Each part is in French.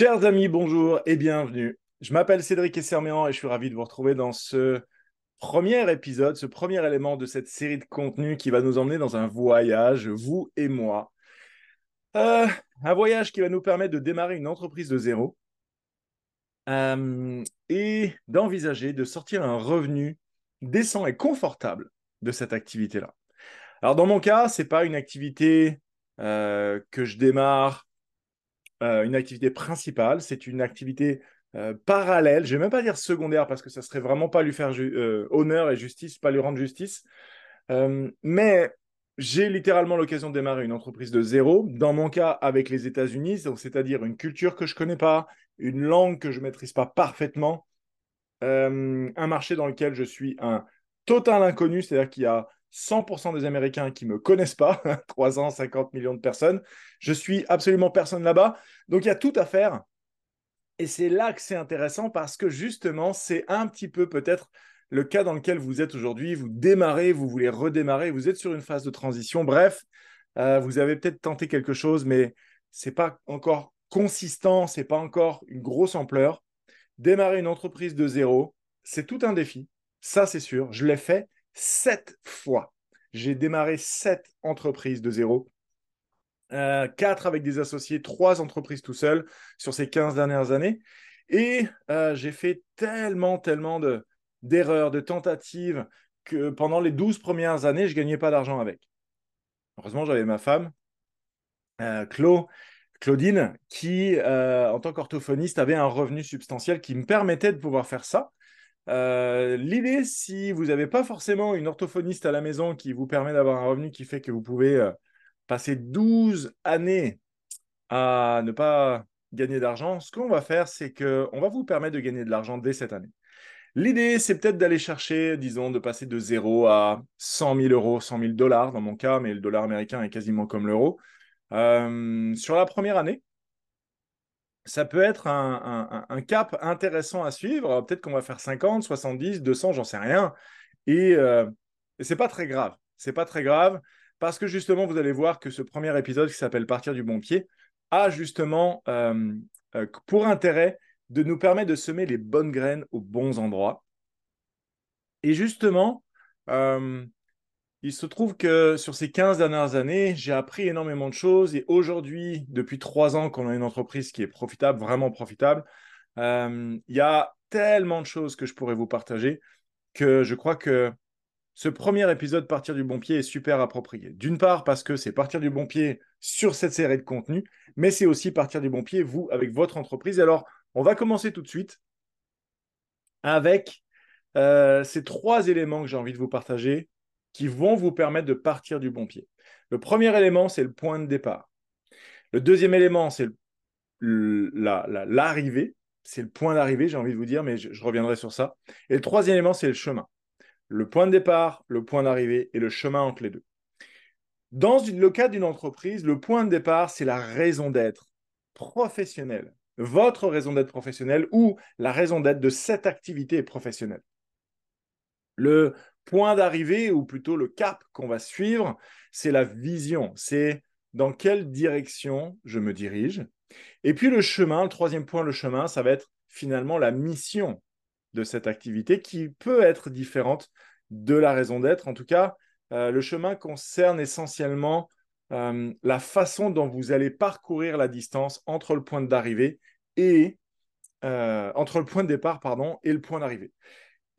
Chers amis, bonjour et bienvenue. Je m'appelle Cédric Esserméan et je suis ravi de vous retrouver dans ce premier épisode, ce premier élément de cette série de contenus qui va nous emmener dans un voyage, vous et moi. Euh, un voyage qui va nous permettre de démarrer une entreprise de zéro euh, et d'envisager de sortir un revenu décent et confortable de cette activité-là. Alors dans mon cas, ce n'est pas une activité euh, que je démarre euh, une activité principale, c'est une activité euh, parallèle. Je ne vais même pas dire secondaire parce que ça serait vraiment pas lui faire euh, honneur et justice, pas lui rendre justice. mais j'ai littéralement l'occasion de démarrer une entreprise de zéro. Dans mon cas, avec les États-Unis, c'est-à-dire une culture que je connais pas, une langue que je maîtrise pas parfaitement, un marché dans lequel je suis un total inconnu, c'est-à-dire qu'il y a 100% des Américains qui ne me connaissent pas, 350 millions de personnes. Je suis absolument personne là-bas. Donc il y a tout à faire. Et c'est là que c'est intéressant parce que justement, c'est un petit peu peut-être le cas dans lequel vous êtes aujourd'hui. Vous démarrez, vous voulez redémarrer, vous êtes sur une phase de transition. Bref, euh, vous avez peut-être tenté quelque chose, mais ce n'est pas encore consistant, ce n'est pas encore une grosse ampleur. Démarrer une entreprise de zéro, c'est tout un défi. Ça, c'est sûr. Je l'ai fait sept fois. J'ai démarré sept entreprises de zéro. Euh, quatre avec des associés, trois entreprises tout seul sur ces 15 dernières années. Et euh, j'ai fait tellement, tellement d'erreurs, de, tentatives que pendant les 12 premières années, je ne gagnais pas d'argent avec. Heureusement, j'avais ma femme, euh, Claudine, qui, en tant qu'orthophoniste, avait un revenu substantiel qui me permettait de pouvoir faire ça. Euh, l'idée, si vous n'avez pas forcément une orthophoniste à la maison qui vous permet d'avoir un revenu qui fait que vous pouvez euh, passer 12 années à ne pas gagner d'argent, ce qu'on va faire, c'est qu'on va vous permettre de gagner de l'argent dès cette année. L'idée, c'est peut-être d'aller chercher, disons, de passer de 0 à 100 000 euros, 100 000 dollars dans mon cas, mais le dollar américain est quasiment comme l'euro. Euh, sur la première année, ça peut être un, cap intéressant à suivre. Peut-être qu'on va faire 50, 70, 200, j'en sais rien. Et, euh, et c'est pas très grave. C'est pas très grave parce que justement, vous allez voir que ce premier épisode qui s'appelle Partir du bon pied a justement euh, euh, pour intérêt de nous permettre de semer les bonnes graines aux bons endroits. Et justement, euh, il se trouve que sur ces 15 dernières années, j'ai appris énormément de choses et aujourd'hui, depuis trois ans qu'on a une entreprise qui est profitable, vraiment profitable, euh, il y a tellement de choses que je pourrais vous partager que je crois que ce premier épisode Partir du bon pied est super approprié. D'une part parce que c'est partir du bon pied sur cette série de contenus, mais c'est aussi partir du bon pied, vous, avec votre entreprise. Alors, on va commencer tout de suite avec euh, ces trois éléments que j'ai envie de vous partager qui vont vous permettre de partir du bon pied. Le premier élément, c'est le point de départ. Le deuxième élément, c'est l'arrivée. c'est le point d'arrivée, j'ai envie de vous dire, mais je, reviendrai sur ça. Et le troisième élément, c'est le chemin. Le point de départ, le point d'arrivée et le chemin entre les deux. Dans le cas d'une entreprise, le point de départ, c'est la raison d'être professionnelle. Votre raison d'être professionnelle ou la raison d'être de cette activité professionnelle. Le point d'arrivée, ou plutôt le cap qu'on va suivre, c'est la vision. C'est dans quelle direction je me dirige. Et puis le chemin, le troisième point, le chemin, ça va être finalement la mission de cette activité qui peut être différente de la raison d'être. En tout cas, euh, le chemin concerne essentiellement euh, la façon dont vous allez parcourir la distance entre le point d'arrivée et euh, entre le point de départ pardon, et le point d'arrivée.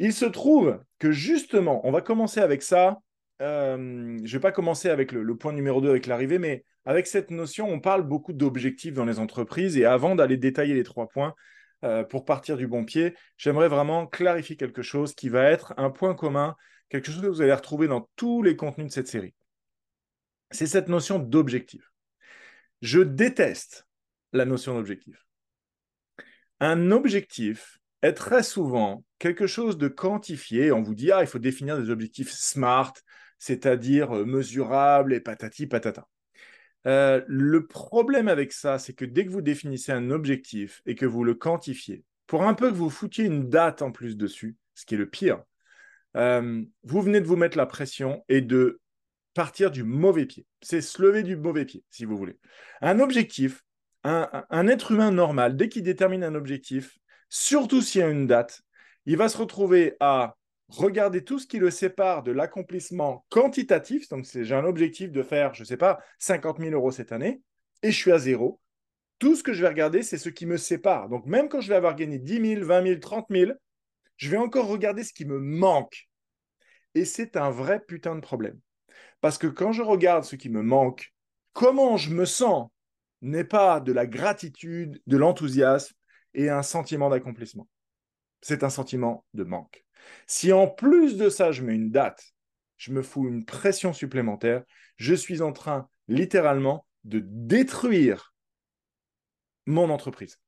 Il se trouve que justement, on va commencer avec ça. Euh, je ne vais pas commencer avec le, point numéro 2 avec l'arrivée, mais avec cette notion, on parle beaucoup d'objectifs dans les entreprises. Et avant d'aller détailler les trois points, euh, pour partir du bon pied, j'aimerais vraiment clarifier quelque chose qui va être un point commun, quelque chose que vous allez retrouver dans tous les contenus de cette série. C'est cette notion d'objectif. Je déteste la notion d'objectif. Un objectif, est très souvent quelque chose de quantifié. On vous dit, ah, il faut définir des objectifs SMART, c'est-à-dire euh, mesurables et patati patata. Euh, le problème avec ça, c'est que dès que vous définissez un objectif et que vous le quantifiez, pour un peu que vous foutiez une date en plus dessus, ce qui est le pire, euh, vous venez de vous mettre la pression et de partir du mauvais pied. C'est se lever du mauvais pied, si vous voulez. Un objectif, un, être humain normal, dès qu'il détermine un objectif, surtout s'il y a une date, il va se retrouver à regarder tout ce qui le sépare de l'accomplissement quantitatif. Donc, j'ai un objectif de faire, je ne sais pas, 50 000 euros cette année, et je suis à zéro. Tout ce que je vais regarder, c'est ce qui me sépare. Donc, même quand je vais avoir gagné 10 000, 20 000, 30 000, je vais encore regarder ce qui me manque. Et c'est un vrai putain de problème. Parce que quand je regarde ce qui me manque, comment je me sens n'est pas de la gratitude, de l'enthousiasme et un sentiment d'accomplissement. C'est un sentiment de manque. Si en plus de ça, je mets une date, je me fous une pression supplémentaire, je suis en train littéralement de détruire mon entreprise.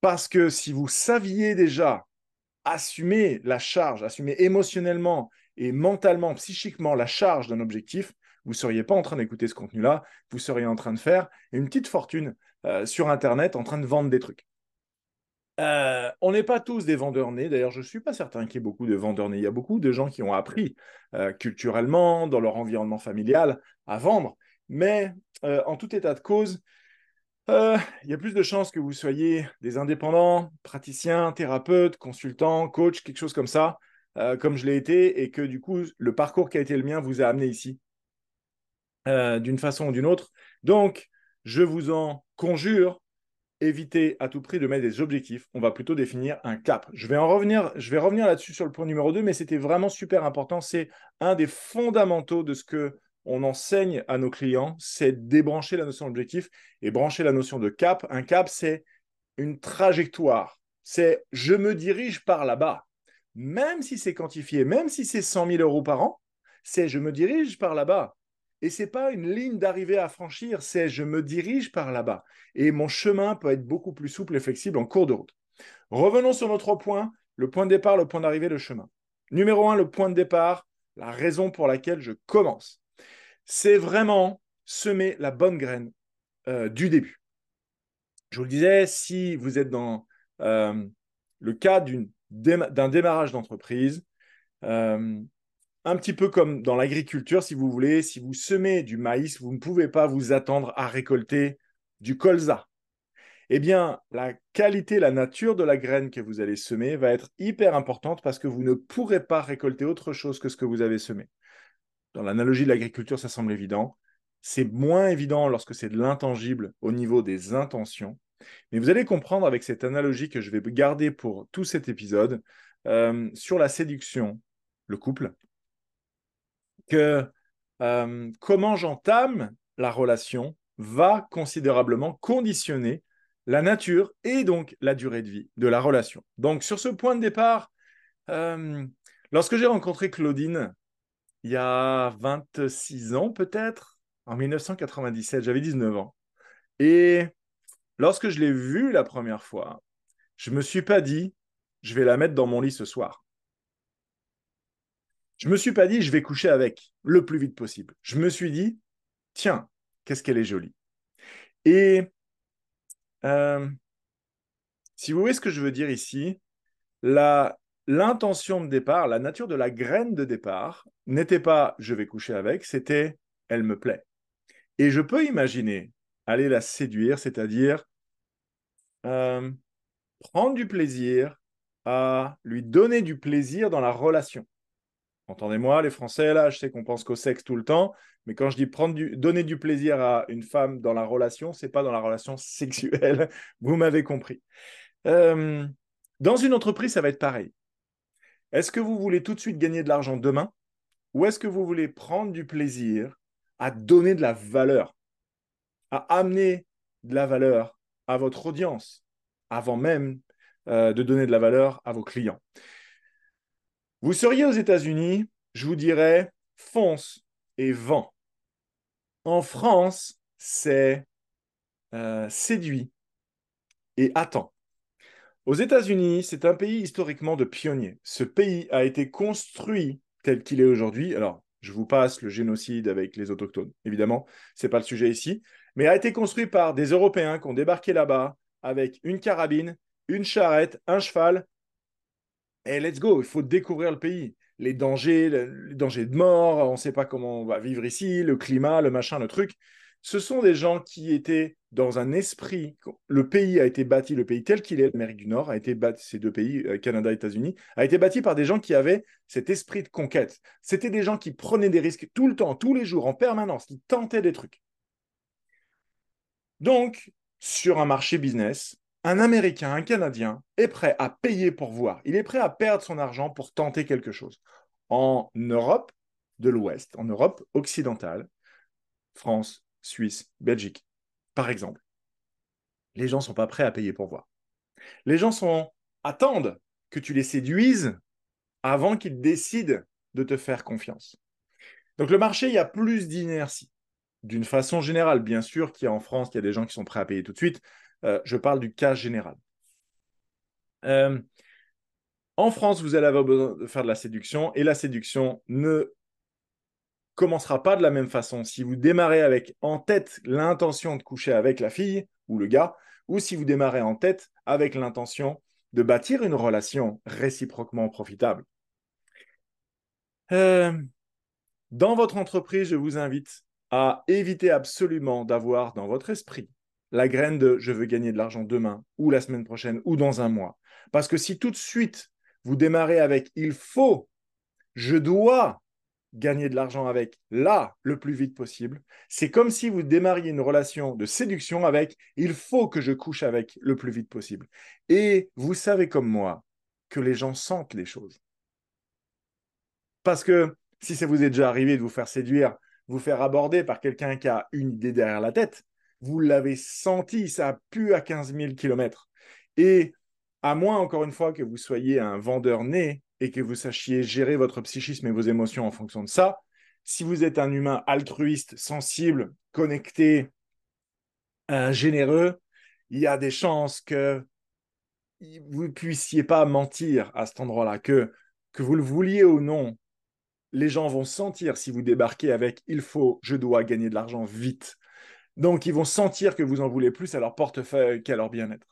Parce que si vous saviez déjà assumer la charge, assumer émotionnellement et mentalement, psychiquement la charge d'un objectif, vous ne seriez pas en train d'écouter ce contenu-là, vous seriez en train de faire une petite fortune euh, sur Internet en train de vendre des trucs. Euh, on n'est pas tous des vendeurs nés. D'ailleurs, je ne suis pas certain qu'il y ait beaucoup de vendeurs nés. Il y a beaucoup de gens qui ont appris euh, culturellement, dans leur environnement familial, à vendre. Mais en tout état de cause, il y a plus de chances que vous soyez des indépendants, praticiens, thérapeutes, consultants, coachs, quelque chose comme ça, comme je l'ai été, et que du coup, le parcours qui a été le mien vous a amené ici. Euh, d'une façon ou d'une autre. Donc, je vous en conjure, évitez à tout prix de mettre des objectifs. On va plutôt définir un cap. Je vais en revenir, je vais revenir là-dessus sur le point numéro 2, mais c'était vraiment super important. C'est un des fondamentaux de ce que on enseigne à nos clients, c'est débrancher la notion d'objectif et brancher la notion de cap. Un cap, c'est une trajectoire. C'est je me dirige par là-bas. Même si c'est quantifié, même si c'est 100 000 euros par an, c'est je me dirige par là-bas. Et ce n'est pas une ligne d'arrivée à franchir, c'est je me dirige par là-bas. Et mon chemin peut être beaucoup plus souple et flexible en cours de route. Revenons sur nos trois points, le point de départ, le point d'arrivée, le chemin. Numéro un, le point de départ, la raison pour laquelle je commence. C'est vraiment semer la bonne graine euh, du début. Je vous le disais, si vous êtes dans euh, le cas d'un démarrage d'entreprise, euh, un petit peu comme dans l'agriculture, si vous voulez, si vous semez du maïs, vous ne pouvez pas vous attendre à récolter du colza. Eh bien, la qualité, la nature de la graine que vous allez semer va être hyper importante parce que vous ne pourrez pas récolter autre chose que ce que vous avez semé. Dans l'analogie de l'agriculture, ça semble évident. C'est moins évident lorsque c'est de l'intangible au niveau des intentions. Mais vous allez comprendre avec cette analogie que je vais garder pour tout cet épisode euh, sur la séduction, le couple, que euh, comment j'entame la relation va considérablement conditionner la nature et donc la durée de vie de la relation. Donc sur ce point de départ, euh, lorsque j'ai rencontré Claudine, il y a 26 ans peut-être, en 1997, j'avais 19 ans. Et lorsque je l'ai vue la première fois, je me suis pas dit, je vais la mettre dans mon lit ce soir. Je me suis pas dit, je vais coucher avec le plus vite possible. Je me suis dit, tiens, qu'est-ce qu'elle est jolie. Et euh, si vous voyez ce que je veux dire ici, l'intention de départ, la nature de la graine de départ n'était pas je vais coucher avec, c'était elle me plaît. Et je peux imaginer aller la séduire, c'est-à-dire euh, prendre du plaisir à lui donner du plaisir dans la relation. Entendez-moi, les Français, là, je sais qu'on pense qu'au sexe tout le temps, mais quand je dis donner du plaisir à une femme dans la relation, c'est pas dans la relation sexuelle. Vous m'avez compris. Euh, dans une entreprise, ça va être pareil. Est-ce que vous voulez tout de suite gagner de l'argent demain ou est-ce que vous voulez prendre du plaisir à donner de la valeur, à amener de la valeur à votre audience avant même euh, de donner de la valeur à vos clients? Vous seriez aux États-Unis, je vous dirais fonce et vent. En France, c'est euh, séduit et attend. Aux États-Unis, c'est un pays historiquement de pionniers. Ce pays a été construit tel qu'il est aujourd'hui. Alors, je vous passe le génocide avec les autochtones, évidemment, ce n'est pas le sujet ici, mais a été construit par des Européens qui ont débarqué là-bas avec une carabine, une charrette, un cheval et eh, let's go, il faut découvrir le pays. Les dangers, les dangers de mort, on ne sait pas comment on va vivre ici, le climat, le machin, le truc. ce sont des gens qui étaient dans un esprit. Le pays a été bâti, le pays tel qu'il est, l'Amérique du Nord, a été bâti, ces deux pays, euh, Canada États-Unis, a été bâti par des gens qui avaient cet esprit de conquête. C'était des gens qui prenaient des risques tout le temps, tous les jours, en permanence, qui tentaient des trucs. Donc, sur un marché business, un Américain, un Canadien est prêt à payer pour voir. Il est prêt à perdre son argent pour tenter quelque chose. En Europe de l'Ouest, en Europe occidentale, France, Suisse, Belgique, par exemple, les gens ne sont pas prêts à payer pour voir. Les gens attendent que tu les séduises avant qu'ils décident de te faire confiance. Donc le marché, il y a plus d'inertie. D'une façon générale, bien sûr qu'il y a en France, il y a des gens qui sont prêts à payer tout de suite. Euh, je parle du cas général. Euh, en France, vous allez avoir besoin de faire de la séduction et la séduction ne commencera pas de la même façon si vous démarrez avec en tête l'intention de coucher avec la fille ou le gars, ou si vous démarrez en tête avec l'intention de bâtir une relation réciproquement profitable. Euh, dans votre entreprise, je vous invite à éviter absolument d'avoir dans votre esprit la graine de je veux gagner de l'argent demain ou la semaine prochaine ou dans un mois. Parce que si tout de suite vous démarrez avec il faut, je dois gagner de l'argent avec là le plus vite possible, c'est comme si vous démarriez une relation de séduction avec il faut que je couche avec le plus vite possible. Et vous savez comme moi que les gens sentent les choses. Parce que si ça vous est déjà arrivé de vous faire séduire, vous faire aborder par quelqu'un qui a une idée derrière la tête, vous l'avez senti, ça a pu à 15 000 km. Et à moins, encore une fois, que vous soyez un vendeur né et que vous sachiez gérer votre psychisme et vos émotions en fonction de ça, si vous êtes un humain altruiste, sensible, connecté, euh, généreux, il y a des chances que vous ne puissiez pas mentir à cet endroit-là, que, que vous le vouliez ou non, les gens vont sentir si vous débarquez avec il faut, je dois gagner de l'argent vite. Donc, ils vont sentir que vous en voulez plus à leur portefeuille qu'à leur bien-être.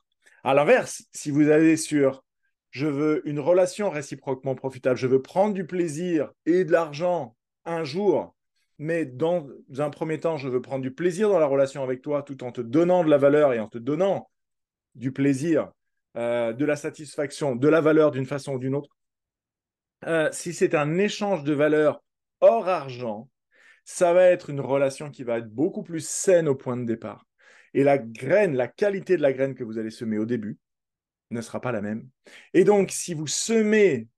À l'inverse, si vous allez sur je veux une relation réciproquement profitable, je veux prendre du plaisir et de l'argent un jour, mais dans un premier temps, je veux prendre du plaisir dans la relation avec toi tout en te donnant de la valeur et en te donnant du plaisir, euh, de la satisfaction, de la valeur d'une façon ou d'une autre. Euh, si c'est un échange de valeur hors argent, ça va être une relation qui va être beaucoup plus saine au point de départ. Et la graine, la qualité de la graine que vous allez semer au début ne sera pas la même. Et donc, si vous semez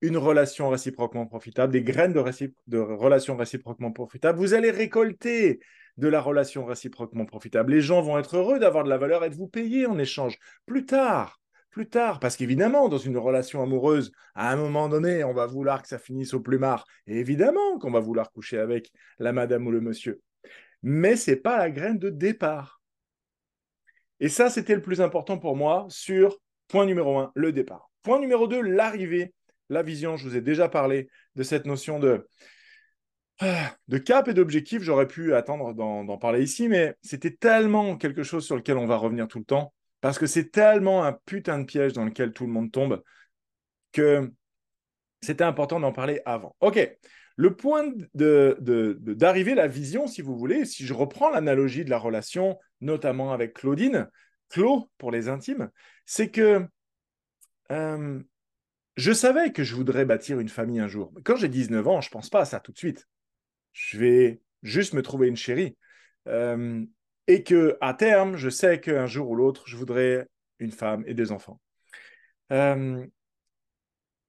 une relation réciproquement profitable, des graines de, de relations réciproquement profitables, vous allez récolter de la relation réciproquement profitable. Les gens vont être heureux d'avoir de la valeur et de vous payer en échange plus tard plus tard. Parce qu'évidemment, dans une relation amoureuse, à un moment donné, on va vouloir que ça finisse au plumard. Et évidemment qu'on va vouloir coucher avec la madame ou le monsieur. Mais ce n'est pas la graine de départ. Et ça, c'était le plus important pour moi sur point numéro un, le départ. Point numéro deux, l'arrivée, la vision. Je vous ai déjà parlé de cette notion de, de cap et d'objectif. J'aurais pu attendre d'en parler ici, mais c'était tellement quelque chose sur lequel on va revenir tout le temps parce que c'est tellement un putain de piège dans lequel tout le monde tombe que c'était important d'en parler avant. OK. Le point d'arriver, de, la vision, si vous voulez, si je reprends l'analogie de la relation, notamment avec Claudine, Claude pour les intimes, c'est que euh, je savais que je voudrais bâtir une famille un jour. Quand j'ai 19 ans, je ne pense pas à ça tout de suite. Je vais juste me trouver une chérie. Euh, et que à terme, je sais qu'un jour ou l'autre, je voudrais une femme et des enfants. Euh,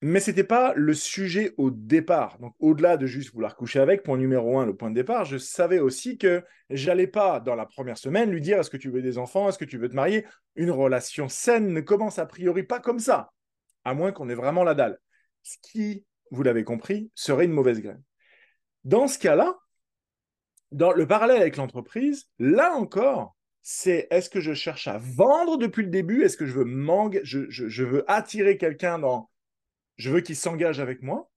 mais ce n'était pas le sujet au départ. Donc, au-delà de juste vouloir coucher avec, point numéro un, le point de départ, je savais aussi que j'allais pas, dans la première semaine, lui dire est-ce que tu veux des enfants, est-ce que tu veux te marier? Une relation saine ne commence a priori pas comme ça, à moins qu'on ait vraiment la dalle. Ce qui, vous l'avez compris, serait une mauvaise graine. Dans ce cas-là, dans le parallèle avec l'entreprise, là encore, c'est est-ce que je cherche à vendre depuis le début? Est-ce que je veux, je, je, veux attirer quelqu'un dans. Je veux qu'il s'engage avec moi?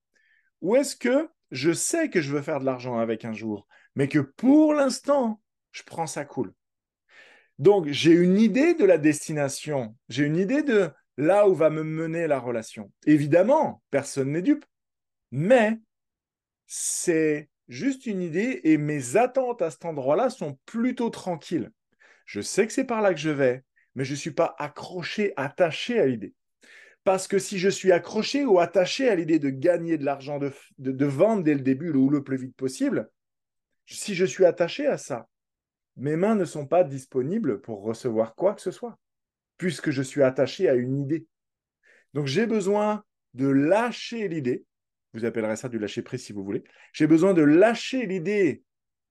Ou est-ce que je sais que je veux faire de l'argent avec un jour, mais que pour l'instant, je prends ça cool Donc, j'ai une idée de la destination, j'ai une idée de là où va me mener la relation. Évidemment, personne n'est dupe, mais c'est juste une idée et mes attentes à cet endroit-là sont plutôt tranquilles. Je sais que c'est par là que je vais, mais je ne suis pas accroché, attaché à l'idée. Parce que si je suis accroché ou attaché à l'idée de gagner de l'argent, de, de, vendre dès le début ou le plus vite possible, si je suis attaché à ça, mes mains ne sont pas disponibles pour recevoir quoi que ce soit, puisque je suis attaché à une idée. Donc j'ai besoin de lâcher l'idée, vous appellerez ça du lâcher prise si vous voulez, j'ai besoin de lâcher l'idée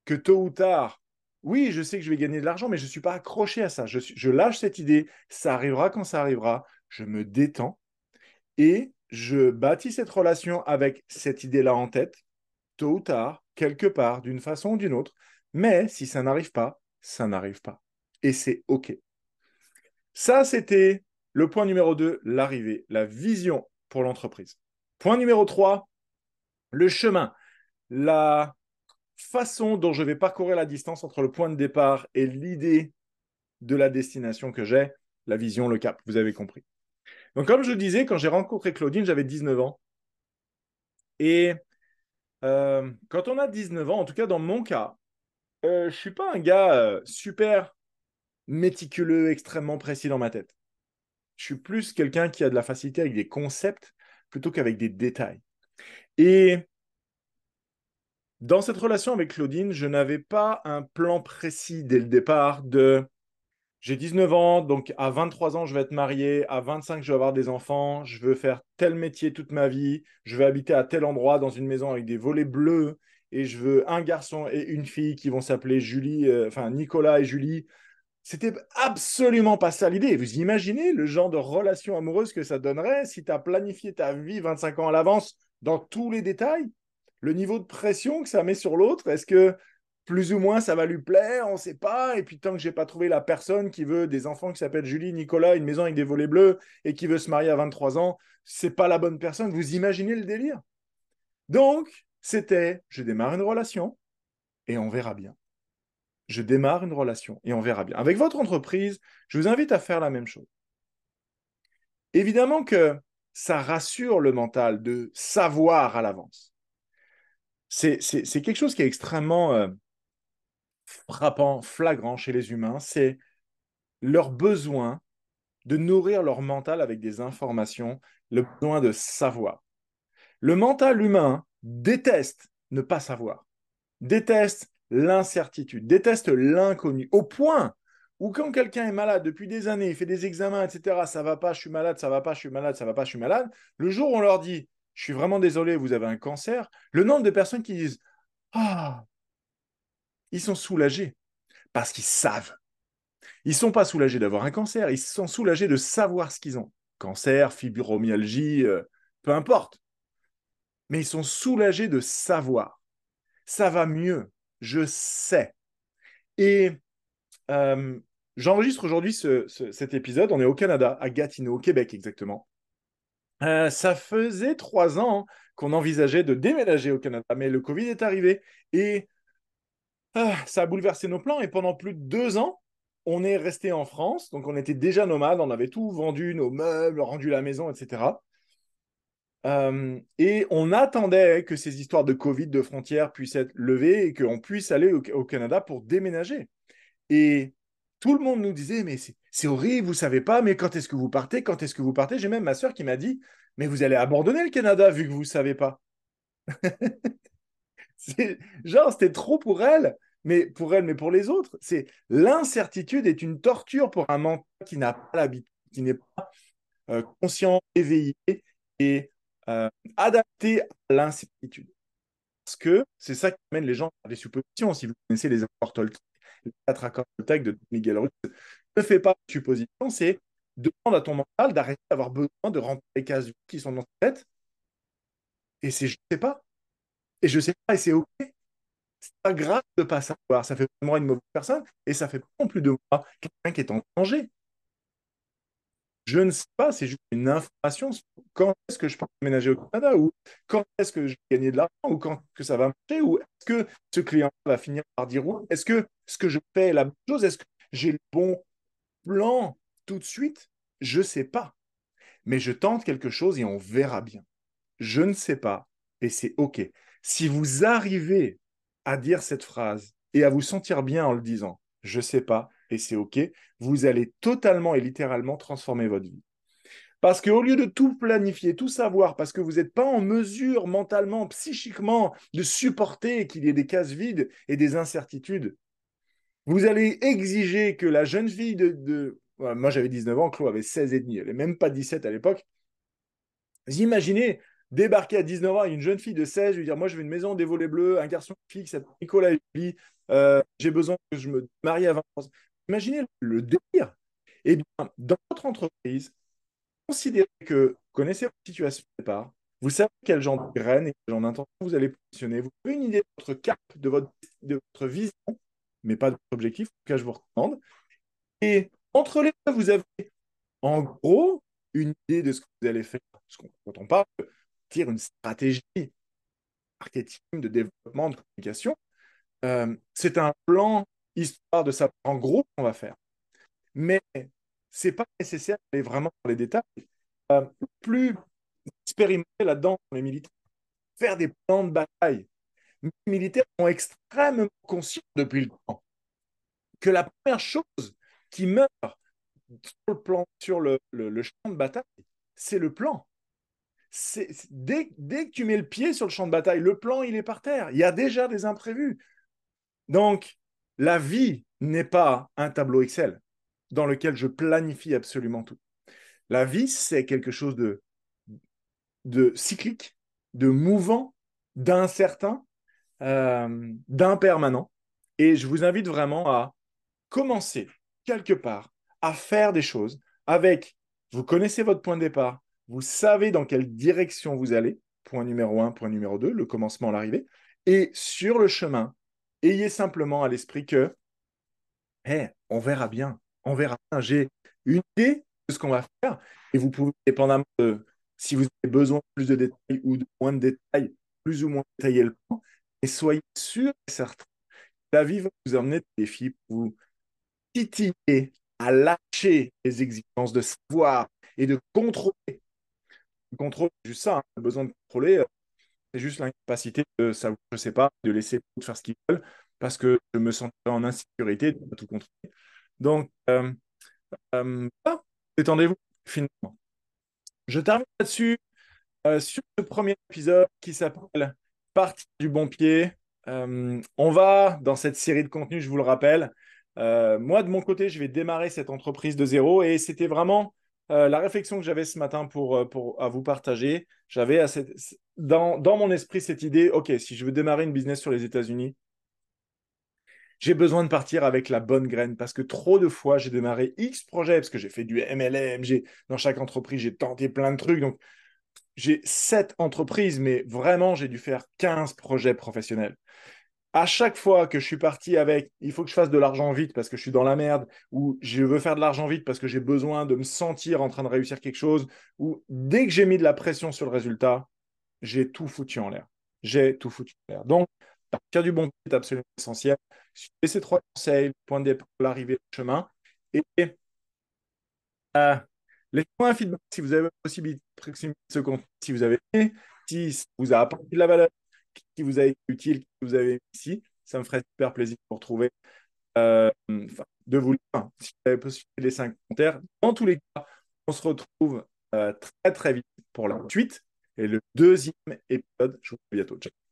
que tôt ou tard, oui, je sais que je vais gagner de l'argent, mais je ne suis pas accroché à ça. Je, je lâche cette idée, ça arrivera quand ça arrivera, je me détends et je bâtis cette relation avec cette idée-là en tête, tôt ou tard, quelque part, d'une façon ou d'une autre. Mais si ça n'arrive pas, ça n'arrive pas. Et c'est OK. Ça, c'était le point numéro 2, l'arrivée, la vision pour l'entreprise. Point numéro 3, le chemin, la façon dont je vais parcourir la distance entre le point de départ et l'idée de la destination que j'ai, la vision, le cap, vous avez compris. Donc, comme je disais, quand j'ai rencontré Claudine, j'avais 19 ans. Et euh, quand on a 19 ans, en tout cas dans mon cas, euh, je suis pas un gars euh, super méticuleux, extrêmement précis dans ma tête. Je suis plus quelqu'un qui a de la facilité avec des concepts plutôt qu'avec des détails. Et dans cette relation avec Claudine, je n'avais pas un plan précis dès le départ de j'ai 19 ans, donc à 23 ans, je vais être marié, à 25, je vais avoir des enfants, je veux faire tel métier toute ma vie, je vais habiter à tel endroit dans une maison avec des volets bleus, et je veux un garçon et une fille qui vont s'appeler Julie, euh, enfin Nicolas et Julie. C'était absolument pas ça l'idée. Vous imaginez le genre de relation amoureuse que ça donnerait si tu as planifié ta vie 25 ans à l'avance dans tous les détails Le niveau de pression que ça met sur l'autre, est-ce que plus ou moins ça va lui plaire, on ne sait pas. Et puis tant que j'ai pas trouvé la personne qui veut des enfants qui s'appellent Julie, Nicolas, une maison avec des volets bleus et qui veut se marier à 23 ans, c'est pas la bonne personne. Vous imaginez le délire Donc, c'était je démarre une relation et on verra bien. Je démarre une relation et on verra bien. Avec votre entreprise, je vous invite à faire la même chose. Évidemment que ça rassure le mental de savoir à l'avance. C'est quelque chose qui est extrêmement euh, frappant, flagrant chez les humains, c'est leur besoin de nourrir leur mental avec des informations, le besoin de savoir. Le mental humain déteste ne pas savoir, déteste l'incertitude, déteste l'inconnu, au point où quand quelqu'un est malade depuis des années, il fait des examens, etc., ça va pas, je suis malade, ça va pas, je suis malade, ça va pas, je suis malade, le jour où on leur dit, je suis vraiment désolé, vous avez un cancer, le nombre de personnes qui disent, ah, ils sont soulagés parce qu'ils savent. Ils sont pas soulagés d'avoir un cancer, ils sont soulagés de savoir ce qu'ils ont. Cancer, fibromyalgie, euh, peu importe. Mais ils sont soulagés de savoir. Ça va mieux, je sais. Et euh, j'enregistre aujourd'hui cet épisode, on est au Canada, à Gatineau, au Québec exactement. Euh, ça faisait trois ans qu'on envisageait de déménager au Canada, mais le Covid est arrivé et ah, ça a bouleversé nos plans et pendant plus de deux ans, on est resté en France. Donc, on était déjà nomades, on avait tout vendu, nos meubles, rendu la maison, etc. Euh, et on attendait que ces histoires de Covid, de frontières puissent être levées et qu'on puisse aller au, Canada pour déménager. Et tout le monde nous disait, mais c'est horrible, vous savez pas, mais quand est-ce que vous partez Quand est-ce que vous partez? J'ai même ma soeur qui m'a dit, mais vous allez abandonner le Canada vu que vous ne savez pas. genre, c'était trop pour elle, mais pour elle, mais pour les autres. C'est l'incertitude est une torture pour un mental qui n'a pas l'habitude, qui n'est pas euh, conscient, éveillé et euh, adapté à l'incertitude. Parce que c'est ça qui amène les gens à des suppositions. Si vous connaissez les accords quatre accords Toltec de Miguel Ruiz, ne fais pas de suppositions, c'est demande à ton mental d'arrêter d'avoir besoin de remplir les cases qui sont dans ta tête. Et c'est je ne sais pas. Et je sais pas, et c'est OK. C'est pas grave de pas savoir. Ça fait pas de une mauvaise personne et ça fait pas non plus de moi quelqu'un qui est en danger. Je ne sais pas, c'est juste une information quand est-ce que je peux déménager au Canada ou quand est-ce que je vais gagner de l'argent ou quand est-ce que ça va marcher ou est-ce que ce client va finir par dire oui? Est-ce que ce que je fais la bonne chose? Est-ce que j'ai le bon plan tout de suite? Je ne sais pas. Mais je tente quelque chose et on verra bien. Je ne sais pas et c'est OK. Si vous arrivez à dire cette phrase et à vous sentir bien en le disant, je sais pas, et c'est OK, vous allez totalement et littéralement transformer votre vie. Parce qu'au lieu de tout planifier, tout savoir, parce que vous n'êtes pas en mesure mentalement, psychiquement de supporter qu'il y ait des cases vides et des incertitudes, vous allez exiger que la jeune fille de... moi j'avais 19 ans, Chloé avait 16 et demi, elle n'est même pas 17 à l'époque. Vous imaginez débarquer à 19 ans, une jeune fille de 16, lui dire Moi, je veux une maison, des volets bleus, un garçon s'appelle Nicolas Julie, euh, j'ai besoin que je me marie à 20 ans. Imaginez le délire. Eh bien, dans votre entreprise, considérez que vous connaissez votre situation de départ, vous savez quel genre de graines et quel genre d'intention vous allez positionner, vous avez une idée de votre cap, de votre, vision, mais pas de votre objectif, en tout cas, je vous recommande. Et entre les deux, vous avez en gros une idée de ce que vous allez faire. Parce quand on parle une stratégie marketing, de développement, de communication. Euh, c'est un plan histoire de savoir en gros qu'on va faire. Mais c'est pas nécessaire d'aller vraiment dans les détails. Euh, plus expérimenter là-dedans les militaires, faire des plans de bataille. Les militaires sont extrêmement conscients depuis le temps que la première chose qui meurt sur le, plan, sur le, le champ de bataille, c'est le plan dès, que tu mets le pied sur le champ de bataille, le plan, il est par terre. Il y a déjà des imprévus. Donc, la vie n'est pas un tableau Excel dans lequel je planifie absolument tout. La vie, c'est quelque chose de, de cyclique, de mouvant, d'incertain, euh, d'impermanent. Et je vous invite vraiment à commencer quelque part à faire des choses avec, vous connaissez votre point de départ, vous savez dans quelle direction vous allez, point numéro un, point numéro deux, le commencement, l'arrivée, et sur le chemin, ayez simplement à l'esprit que, hey, on verra bien, on verra bien, j'ai une idée de ce qu'on va faire, et vous pouvez, dépendamment de si vous avez besoin de plus de détails ou de moins de détails, plus ou moins détailler le plan, et soyez sûr et certain que la vie va vous emmener des défis pour vous titiller à lâcher les exigences de savoir et de contrôler contrôle, c'est juste ça. Hein. Le besoin de contrôler, euh, c'est juste l'incapacité de savoir, je sais pas, de laisser de faire ce qu'ils veulent parce que je me sentirais en insécurité de tout contrôler. Donc, euh, euh, détendez-vous finalement. Je termine là-dessus sur ce premier épisode qui s'appelle Partie du bon pied. on va, dans cette série de contenus, je vous le rappelle, moi de mon côté, je vais démarrer cette entreprise de zéro et c'était vraiment euh, la réflexion que j'avais ce matin pour, euh, pour, à vous partager, j'avais dans, mon esprit cette idée, OK, si je veux démarrer une business sur les États-Unis, j'ai besoin de partir avec la bonne graine parce que trop de fois, j'ai démarré X projets parce que j'ai fait du MLM, dans chaque entreprise, j'ai tenté plein de trucs. Donc, j'ai sept entreprises, mais vraiment, j'ai dû faire 15 projets professionnels à chaque fois que je suis parti avec il faut que je fasse de l'argent vite parce que je suis dans la merde, ou je veux faire de l'argent vite parce que j'ai besoin de me sentir en train de réussir quelque chose, ou dès que j'ai mis de la pression sur le résultat, j'ai tout foutu en l'air. J'ai tout foutu en l'air. Donc, partir du bon pied est absolument essentiel. Suivez ces trois conseils, point de départ, l'arrivée, le chemin. Et euh, laissez-moi un feedback si vous avez la possibilité de ce contenu, si vous avez si vous a apporté de la valeur, qui vous a été utile, qui vous avez ici. Ça me ferait super plaisir de vous retrouver, euh, de vous lire, si vous avez possibilité les cinq commentaires. Dans tous les cas, on se retrouve euh, très très vite pour la suite et le deuxième épisode. Je vous dis à bientôt. Ciao.